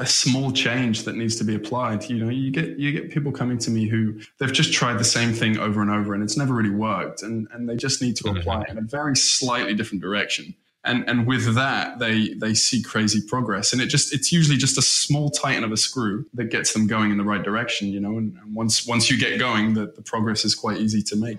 a, small change that needs to be applied. You know, you get you get people coming to me who they've just tried the same thing over and over and it's never really worked, and and they just need to mm-hmm. apply it in a very slightly different direction. And and with that, they they see crazy progress, and it just it's usually just a small tighten of a screw that gets them going in the right direction. You know, and, and once once you get going, the, the progress is quite easy to make.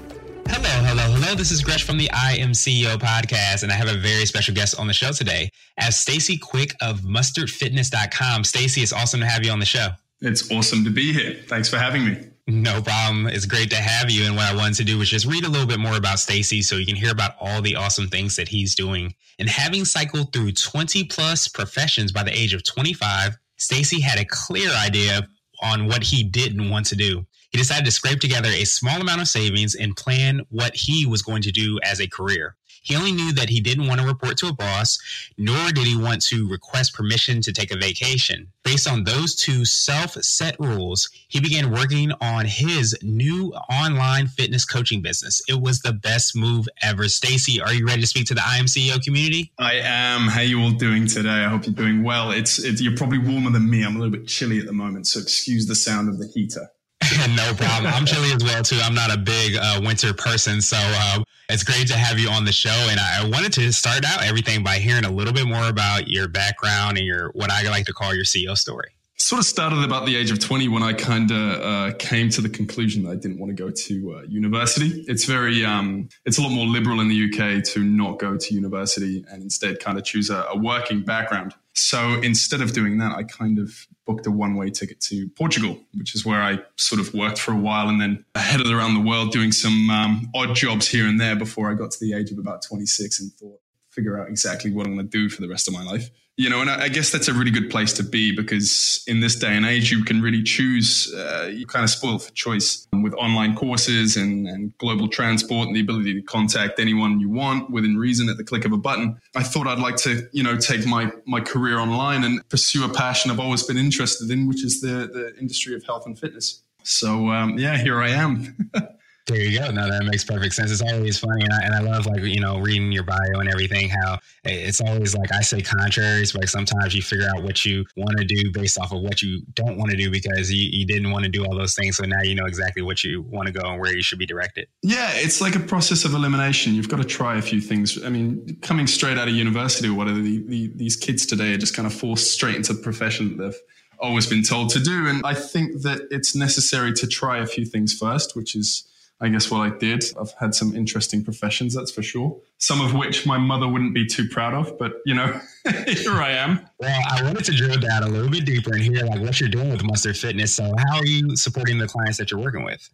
Hello, hello, hello. This is Gresh from the I Am CEO podcast, and I have a very special guest on the show today. As Stacy Quick of mustardfitness.com. Stacy, it's awesome to have you on the show. It's awesome to be here. Thanks for having me. No problem. It's great to have you. And what I wanted to do was just read a little bit more about Stacy so you can hear about all the awesome things that he's doing. And having cycled through 20 plus professions by the age of 25, Stacy had a clear idea on what he didn't want to do he decided to scrape together a small amount of savings and plan what he was going to do as a career. He only knew that he didn't want to report to a boss, nor did he want to request permission to take a vacation. Based on those two self set rules, he began working on his new online fitness coaching business. It was the best move ever. Stacy, are you ready to speak to the I Am CEO community? I am. How you all doing today? I hope you're doing well. It's, it's you're probably warmer than me. I'm a little bit chilly at the moment, so excuse the sound of the heater. no problem. I'm chilly as well too. I'm not a big uh, winter person, so uh, it's great to have you on the show. And I, wanted to start out everything by hearing a little bit more about your background and your what I like to call your CEO story. Sort of started about the age of 20 when I kind of uh, came to the conclusion that I didn't want to go to uh, university. It's very, um, it's a lot more liberal in the UK to not go to university and instead kind of choose a, a working background. So instead of doing that, I kind of booked a one way ticket to Portugal, which is where I sort of worked for a while and then headed around the world doing some um, odd jobs here and there before I got to the age of about 26 and thought, figure out exactly what I'm going to do for the rest of my life you know, and I, guess that's a really good place to be because in this day and age, you can really choose. Uh, you kind of spoil for choice with online courses and, and global transport and the ability to contact anyone you want within reason at the click of a button. I thought I'd like to, you know, take my my career online and pursue a passion I've always been interested in, which is the the industry of health and fitness. So um, yeah, here I am. There you go. No, that makes perfect sense. It's always funny, and I, and I love like you know reading your bio and everything. How it's always like I say contraries, like sometimes you figure out what you want to do based off of what you don't want to do because you, you didn't want to do all those things. So now you know exactly what you want to go and where you should be directed. Yeah, it's like a process of elimination. You've got to try a few things. I mean, coming straight out of university or whatever, the, the, these kids today are just kind of forced straight into the profession that they've always been told to do. And I think that it's necessary to try a few things first, which is I guess what I did. I've had some interesting professions, that's for sure. Some of which my mother wouldn't be too proud of, but you know, here I am. Well, I wanted to drill down a little bit deeper and hear like what you're doing with Mustard Fitness. So, how are you supporting the clients that you're working with?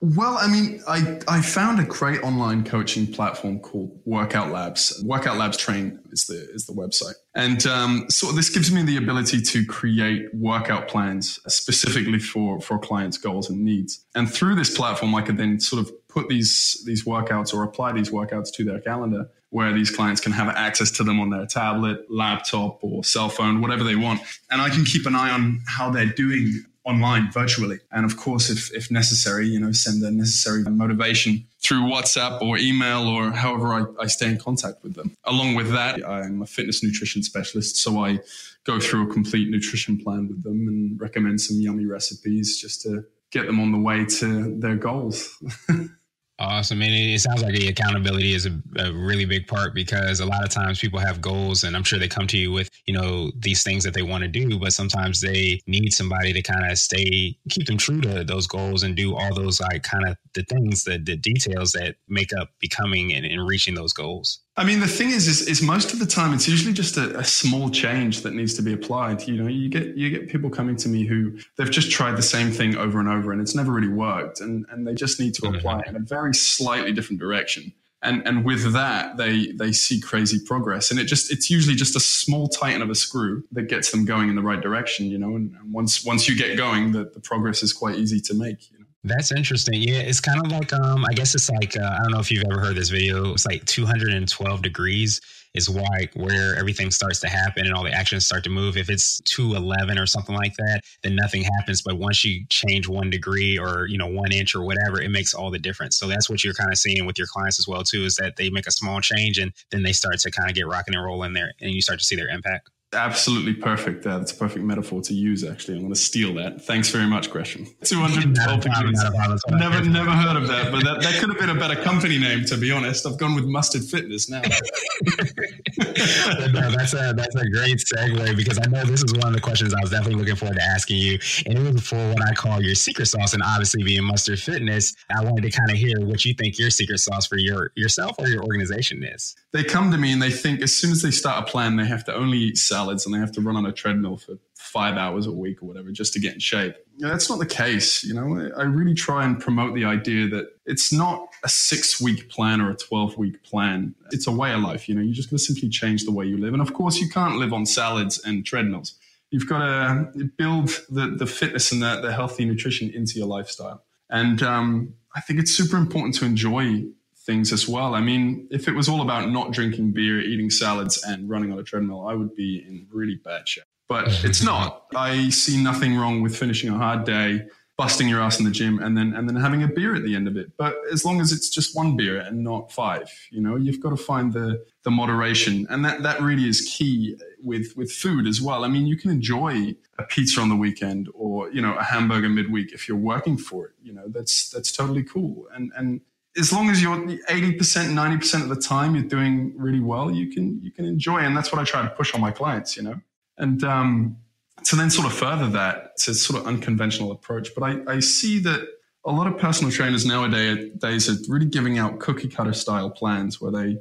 Well, I mean, I, I found a great online coaching platform called Workout Labs. Workout Labs Train is the is the website, and um, so this gives me the ability to create workout plans specifically for for clients' goals and needs. And through this platform, I could then sort of put these these workouts or apply these workouts to their calendar, where these clients can have access to them on their tablet, laptop, or cell phone, whatever they want, and I can keep an eye on how they're doing online virtually. And of course, if, if necessary, you know, send the necessary motivation through WhatsApp or email or however I, I stay in contact with them. Along with that, I'm a fitness nutrition specialist. So I go through a complete nutrition plan with them and recommend some yummy recipes just to get them on the way to their goals. Awesome. And it sounds like the accountability is a, a, really big part because a lot of times people have goals and I'm sure they come to you with, you know, these things that they want to do, but sometimes they need somebody to kind of stay, keep them true to those goals and do all those like kind of the things, the, the details that make up becoming and, and reaching those goals. I mean, the thing is, is, is, most of the time it's usually just a, a, small change that needs to be applied. You know, you get you get people coming to me who they've just tried the same thing over and over, and it's never really worked, and and they just need to mm-hmm. apply it in a very slightly different direction. and and with that they they see crazy progress and it just it's usually just a small tighten of a screw that gets them going in the right direction you know and, and once once you get going the, the progress is quite easy to make that's interesting. Yeah, it's kind of like um, I guess it's like uh, I don't know if you've ever heard this video. It's like 212 degrees is why where everything starts to happen and all the actions start to move. If it's 211 or something like that, then nothing happens. But once you change one degree or you know one inch or whatever, it makes all the difference. So that's what you're kind of seeing with your clients as well too. Is that they make a small change and then they start to kind of get rocking and rolling there, and you start to see their impact. Absolutely perfect. Uh, that's a perfect metaphor to use. Actually, I'm going to steal that. Thanks very much, Gresham. 212 degrees. Never, never heard of that, but that, that could have been a better company name. To be honest, I've gone with Mustard Fitness now. no, that's a that's a great segue because I know this is one of the questions I was definitely looking forward to asking you, and it was for what I call your secret sauce, and obviously being Mustard Fitness. I wanted to kind of hear what you think your secret sauce for your yourself or your organization is. They come to me and they think as soon as they start a plan, they have to only eat salads and they have to run on a treadmill for five hours a week or whatever just to get in shape. that's not the case. You know, I really try and promote the idea that it's not a six week plan or a 12 week plan. It's a way of life. You know, you're just going to simply change the way you live. And of course, you can't live on salads and treadmills. You've got to build the, the fitness and the, the healthy nutrition into your lifestyle. And um, I think it's super important to enjoy things as well. I mean, if it was all about not drinking beer, eating salads, and running on a treadmill, I would be in really bad shape. But it's not. I see nothing wrong with finishing a hard day, busting your ass in the gym, and then and then having a beer at the end of it. But as long as it's just one beer and not five, you know, you've got to find the the moderation, and that that really is key with with food as well. I mean, you can enjoy a pizza on the weekend or you know a hamburger midweek if you're working for it. You know, that's that's totally cool, and and as long as you're 80%, 90% of the time you're doing really well, you can you can enjoy. And that's what I try to push on my clients, you know. And um, to then sort of further that, it's a sort of unconventional approach. But I, I see that a lot of personal trainers nowadays are really giving out cookie cutter style plans where they,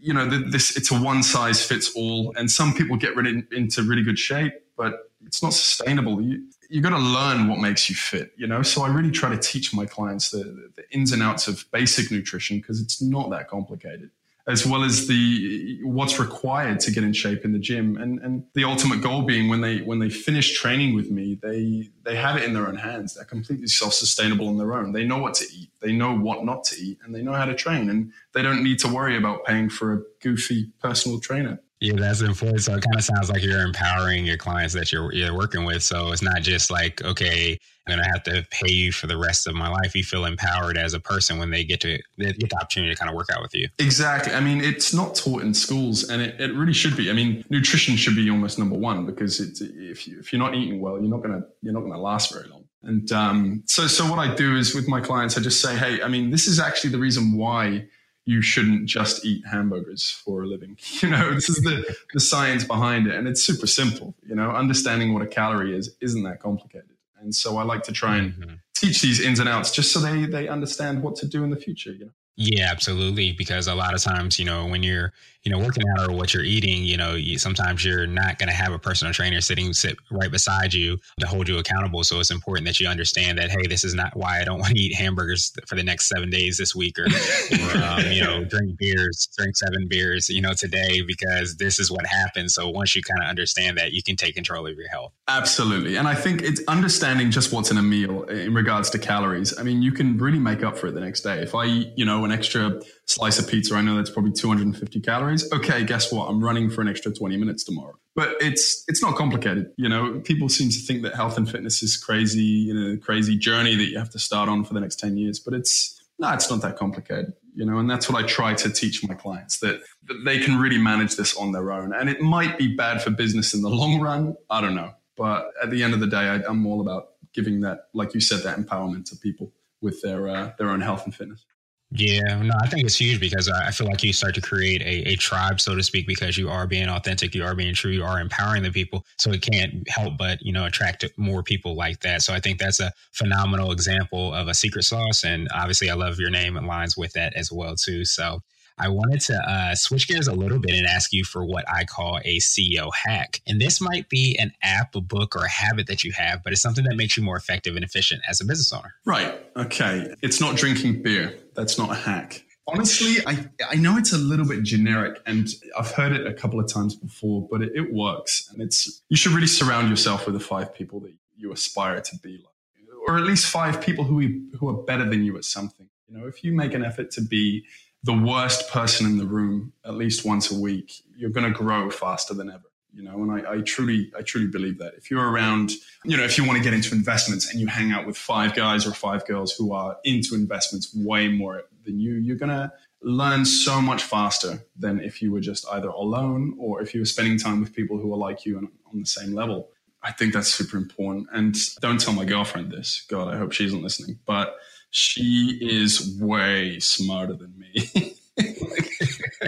you know, this it's a one size fits all, and some people get really into really good shape, but it's not sustainable. You, you got to learn what makes you fit, you know? So I really try to teach my clients the, the ins and outs of basic nutrition because it's not that complicated, as well as the what's required to get in shape in the gym. And, and the ultimate goal being when they, when they finish training with me, they, they have it in their own hands. They're completely self-sustainable on their own. They know what to eat. They know what not to eat and they know how to train and they don't need to worry about paying for a goofy personal trainer. Yeah, that's important. So it kind of sounds like you're empowering your clients that you're you're working with. So it's not just like, okay, I'm gonna have to pay you for the rest of my life. You feel empowered as a person when they get to they get the opportunity to kind of work out with you. Exactly. I mean, it's not taught in schools, and it, it really should be. I mean, nutrition should be almost number one because it's, if you if you're not eating well, you're not gonna you're not gonna last very long. And um, so so what I do is with my clients, I just say, hey, I mean, this is actually the reason why you shouldn't just eat hamburgers for a living. You know, this is the, the science behind it. And it's super simple. You know, understanding what a calorie is isn't that complicated. And so I like to try and mm-hmm. teach these ins and outs just so they, they understand what to do in the future, you know. Yeah, absolutely. Because a lot of times, you know, when you're, you know, working out or what you're eating, you know, you, sometimes you're not going to have a personal trainer sitting sit right beside you to hold you accountable. So it's important that you understand that, hey, this is not why I don't want to eat hamburgers for the next seven days this week, or, or um, you know, drink beers, drink seven beers, you know, today because this is what happens. So once you kind of understand that, you can take control of your health. Absolutely, and I think it's understanding just what's in a meal in regards to calories. I mean, you can really make up for it the next day. If I eat, you know, an extra slice of pizza, I know that's probably 250 calories. Okay, guess what? I'm running for an extra 20 minutes tomorrow. But it's it's not complicated. You know, people seem to think that health and fitness is crazy, you know, crazy journey that you have to start on for the next 10 years. But it's no, it's not that complicated. You know, and that's what I try to teach my clients that, that they can really manage this on their own. And it might be bad for business in the long run. I don't know. But at the end of the day, I, I'm all about giving that, like you said, that empowerment to people with their uh, their own health and fitness. Yeah, no, I think it's huge because I feel like you start to create a, a tribe, so to speak, because you are being authentic, you are being true, you are empowering the people. So it can't help but, you know, attract more people like that. So I think that's a phenomenal example of a secret sauce. And obviously, I love your name aligns with that as well, too. So I wanted to uh, switch gears a little bit and ask you for what I call a CEO hack. And this might be an app, a book, or a habit that you have, but it's something that makes you more effective and efficient as a business owner. Right. Okay. It's not drinking beer. That's not a hack. Honestly, I, I know it's a little bit generic and I've heard it a couple of times before, but it, it works. And it's, you should really surround yourself with the five people that you aspire to be like, or at least five people who, who are better than you at something. You know, if you make an effort to be the worst person in the room at least once a week, you're going to grow faster than ever you know and I, I, truly i truly believe that. If you're around you know if you want to get into investments and you hang out with five guys or five girls who are into investments way more than you you're to learn so much faster than if you were just either alone or if you were spending time with people who are like you and on the same level. I think that's super important. And don't tell my girlfriend this. God i hope she isn't listening. But she is way smarter than me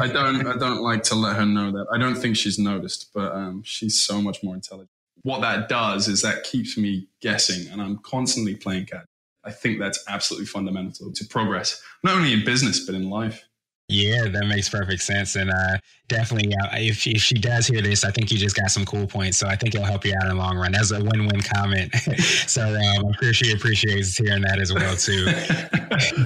I don't I don't like to let her know that. I don't think she's noticed, but um, she's so much more intelligent. What that does is that keeps me guessing, and I'm constantly playing catch. I think that's absolutely fundamental to progress, not only in business but in life. Yeah, that makes perfect sense. And uh, definitely, uh, if, if she does hear this, I think you just got some cool points. So I think it'll help you out in the long run. That's a win win comment. so um, I'm sure she appreciates hearing that as well, too.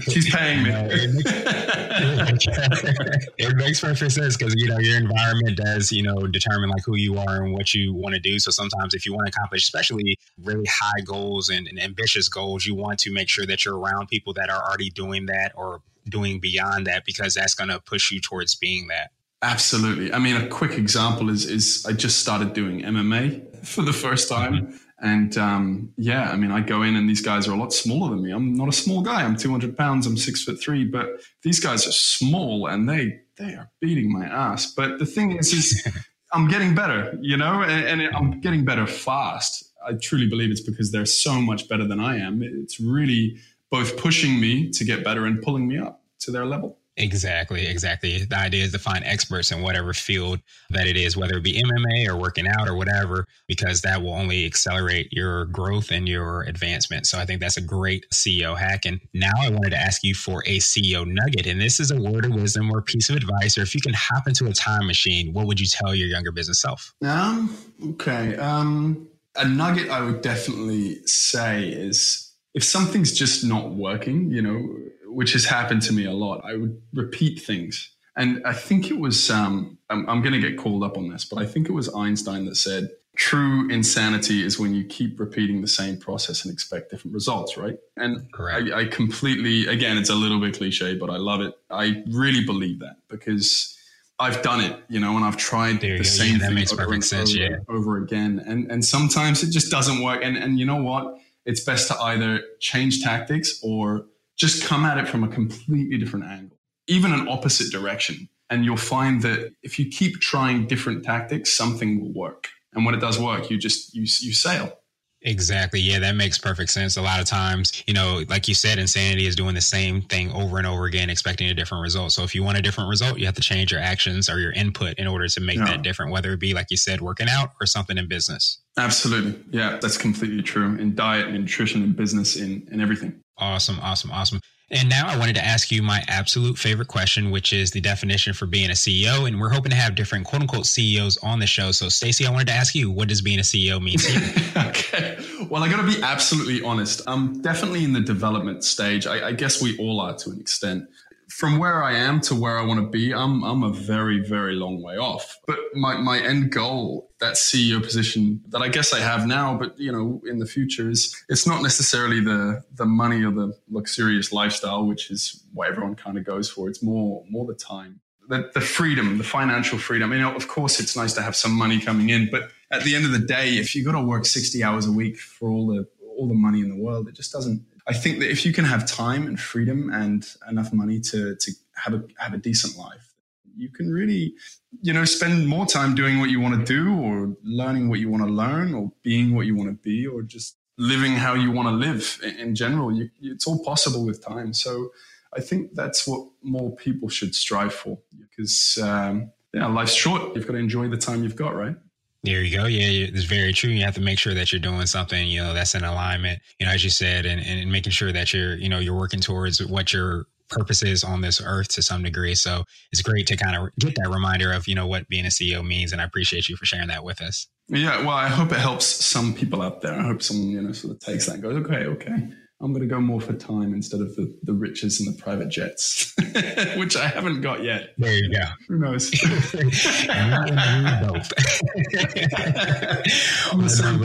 She's paying me. it, makes perfect sense because, you know, your environment does, you know, determine like who you are and what you want to do. So sometimes if you want to accomplish, especially really high goals and, and ambitious goals, you want to make sure that you're around people that are already doing that or doing beyond that because that's going to push you towards being that. Absolutely. I mean, a quick example is is I just started doing MMA for the first time. Mm-hmm. And um, yeah, I mean, I go in and these guys are a lot smaller than me. I'm not a small guy. I'm 200 pounds. I'm six foot three. But these guys are small and they they are beating my ass. But the thing is, is I'm getting better, you know, and, and I'm getting better fast. I truly believe it's because they're so much better than I am. It's really both pushing me to get better and pulling me up to their level. Exactly, exactly. The idea is to find experts in whatever field that it is, whether it be MMA or working out or whatever, because that will only accelerate your growth and your advancement. So I think that's a great CEO hack. And now I wanted to ask you for a CEO nugget. And this is a word of wisdom or piece of advice, or if you can hop into a time machine, what would you tell your younger business self? Um, okay. Um, a nugget I would definitely say is if something's just not working, you know, which has happened to me a lot, I would repeat things. And I think it was, um, I'm, I'm going to get called up on this, but I think it was Einstein that said, true insanity is when you keep repeating the same process and expect different results, right? And I, I, completely, again, it's a little bit cliche, but I love it. I really believe that because I've done it, you know, and I've tried the same yeah, thing over, sense, over, yeah. over again. And, and sometimes it just doesn't work. And, and you know what? it's best to either change tactics or just come at it from a completely different angle, even an opposite direction. And you'll find that if you keep trying different tactics, something will work. And when it does work, you just you you sail. Exactly. Yeah, that makes perfect sense. A lot of times, you know, like you said, insanity is doing the same thing over and over again, expecting a different result. So if you want a different result, you have to change your actions or your input in order to make yeah. that different, whether it be, like you said, working out or something in business. Absolutely. Yeah, that's completely true in diet, nutrition, in business, in, in everything. Awesome. Awesome. Awesome. And now I wanted to ask you my absolute favorite question, which is the definition for being a CEO. And we're hoping to have different quote unquote CEOs on the show. So, Stacy, I wanted to ask you, what does being a CEO mean to you? okay. Well, I got to be absolutely honest. I'm definitely in the development stage. I, I guess we all are to an extent from where I am to where I want to be, I'm I'm a very very long way off. But my my end goal, that CEO position that I guess I have now, but you know in the future is it's not necessarily the the money or the luxurious lifestyle, which is what everyone kind of goes for. It's more more the time. The, the freedom, the financial freedom. You know, of course, it's nice to have some money coming in, but at the end of the day, if you got to work sixty hours a week for all the all the money in the world, it just doesn't I think that if you can have time and freedom and enough money to to have a have a decent life, you can really, you know, spend more time doing what you want to do, or learning what you want to learn, or being what you want to be, or just living how you want to live in general. You, it's all possible with time. So I think that's what more people should strive for, because um, yeah, life's short. You've got to enjoy the time you've got, right? There you go. Yeah, it's very true. You have to make sure that you're doing something, you know, that's in alignment, you know, as you said, and, and making sure that you're, you know, you're working towards what your purpose is on this earth to some degree. So it's great to kind of get that reminder of, you know, what being a CEO means. And I appreciate you for sharing that with us. Yeah. Well, I hope it helps some people out there. I hope someone, you know, sort of takes that and goes, okay, okay. I'm going to go more for time instead of the, the riches and the private jets, which I haven't got yet. There you go. Who knows?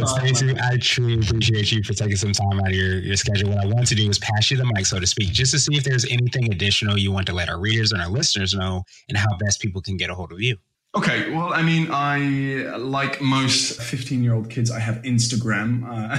Stacey, I truly appreciate you for taking some time out of your, your schedule. What I want to do is pass you the mic, so to speak, just to see if there's anything additional you want to let our readers and our listeners know and how best people can get a hold of you. Okay, well, I mean, I like most 15 year old kids, I have Instagram, uh,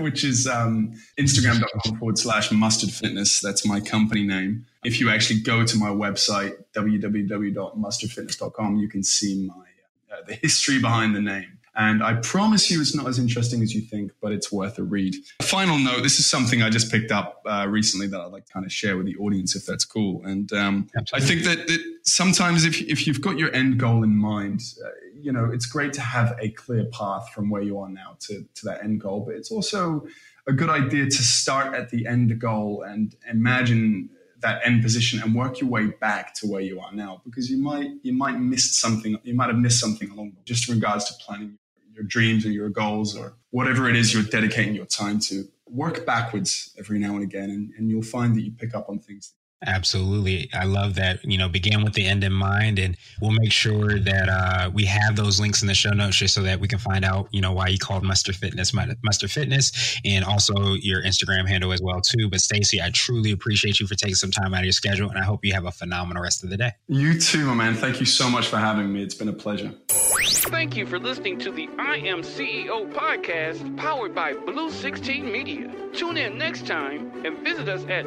which is um, instagram.com forward slash mustard fitness. That's my company name. If you actually go to my website, www.mustardfitness.com, you can see my uh, the history behind the name. And I promise you, it's not as interesting as you think, but it's worth a read. Final note this is something I just picked up uh, recently that I'd like to kind of share with the audience, if that's cool. And um, I think that, that, sometimes if, if you've got your end goal in mind, uh, you know, it's great to have a clear path from where you are now to, to that end goal, but it's also a good idea to start at the end goal and imagine that end position and work your way back to where you are now because you might you might miss something you might have missed something along just in regards to planning your dreams or your goals or whatever it is you're dedicating your time to. Work backwards every now and again, and, and you'll find that you pick up on things Absolutely. I love that, you know, begin with the end in mind. And we'll make sure that uh, we have those links in the show notes just so that we can find out, you know, why you called Mustard Fitness Mustard Fitness and also your Instagram handle as well, too. But Stacey, I truly appreciate you for taking some time out of your schedule. And I hope you have a phenomenal rest of the day. You too, my man. Thank you so much for having me. It's been a pleasure. Thank you for listening to the I Am CEO podcast powered by Blue 16 Media. Tune in next time and visit us at